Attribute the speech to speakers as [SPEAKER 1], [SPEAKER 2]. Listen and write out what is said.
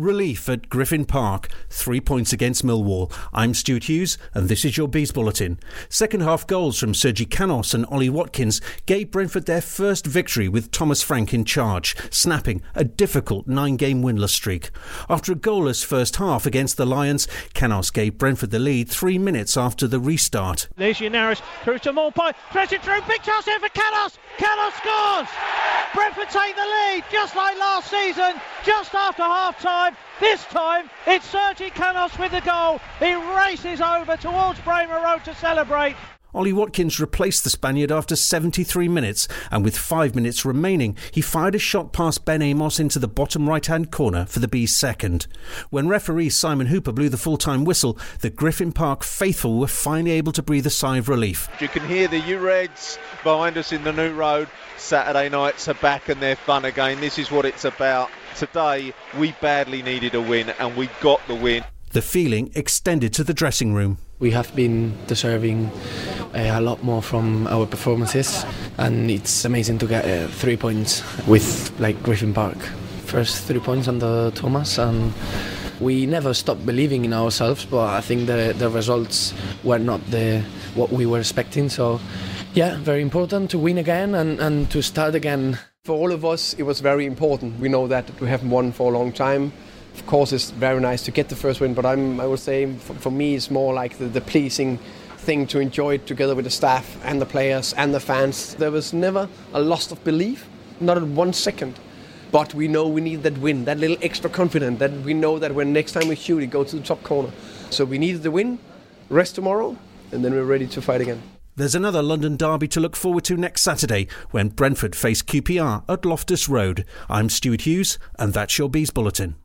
[SPEAKER 1] Relief at Griffin Park, three points against Millwall. I'm Stuart Hughes, and this is your Bees Bulletin. Second half goals from Sergi Canos and Ollie Watkins gave Brentford their first victory with Thomas Frank in charge, snapping a difficult nine game winless streak. After a goalless first half against the Lions, Canos gave Brentford the lead three minutes after the restart.
[SPEAKER 2] There's Yennaris through to Maupay, throws it through, big chance here for Canos! Canos scores! Take the lead, just like last season, just after half time. This time it's Sergi Canos with the goal. He races over towards Braemar Road to celebrate.
[SPEAKER 1] Ollie Watkins replaced the Spaniard after 73 minutes, and with five minutes remaining, he fired a shot past Ben Amos into the bottom right hand corner for the Bees' second. When referee Simon Hooper blew the full time whistle, the Griffin Park faithful were finally able to breathe a sigh of relief.
[SPEAKER 3] You can hear the U Reds behind us in the new road. Saturday nights are back and they're fun again. This is what it's about. Today, we badly needed a win and we got the win.
[SPEAKER 1] The feeling extended to the dressing room.
[SPEAKER 4] We have been deserving a lot more from our performances, and it's amazing to get uh, three points with like Griffin Park. First three points under Thomas, and we never stopped believing in ourselves. But I think the the results were not the what we were expecting. So, yeah, very important to win again and, and to start again.
[SPEAKER 5] For all of us, it was very important. We know that we haven't won for a long time. Of course, it's very nice to get the first win, but I'm, I would say for, for me, it's more like the, the pleasing thing to enjoy it together with the staff and the players and the fans. There was never a loss of belief, not at one second. But we know we need that win, that little extra confidence, that we know that when next time we shoot, it go to the top corner. So we needed the win, rest tomorrow, and then we're ready to fight again.
[SPEAKER 1] There's another London derby to look forward to next Saturday when Brentford face QPR at Loftus Road. I'm Stuart Hughes, and that's your Bees Bulletin.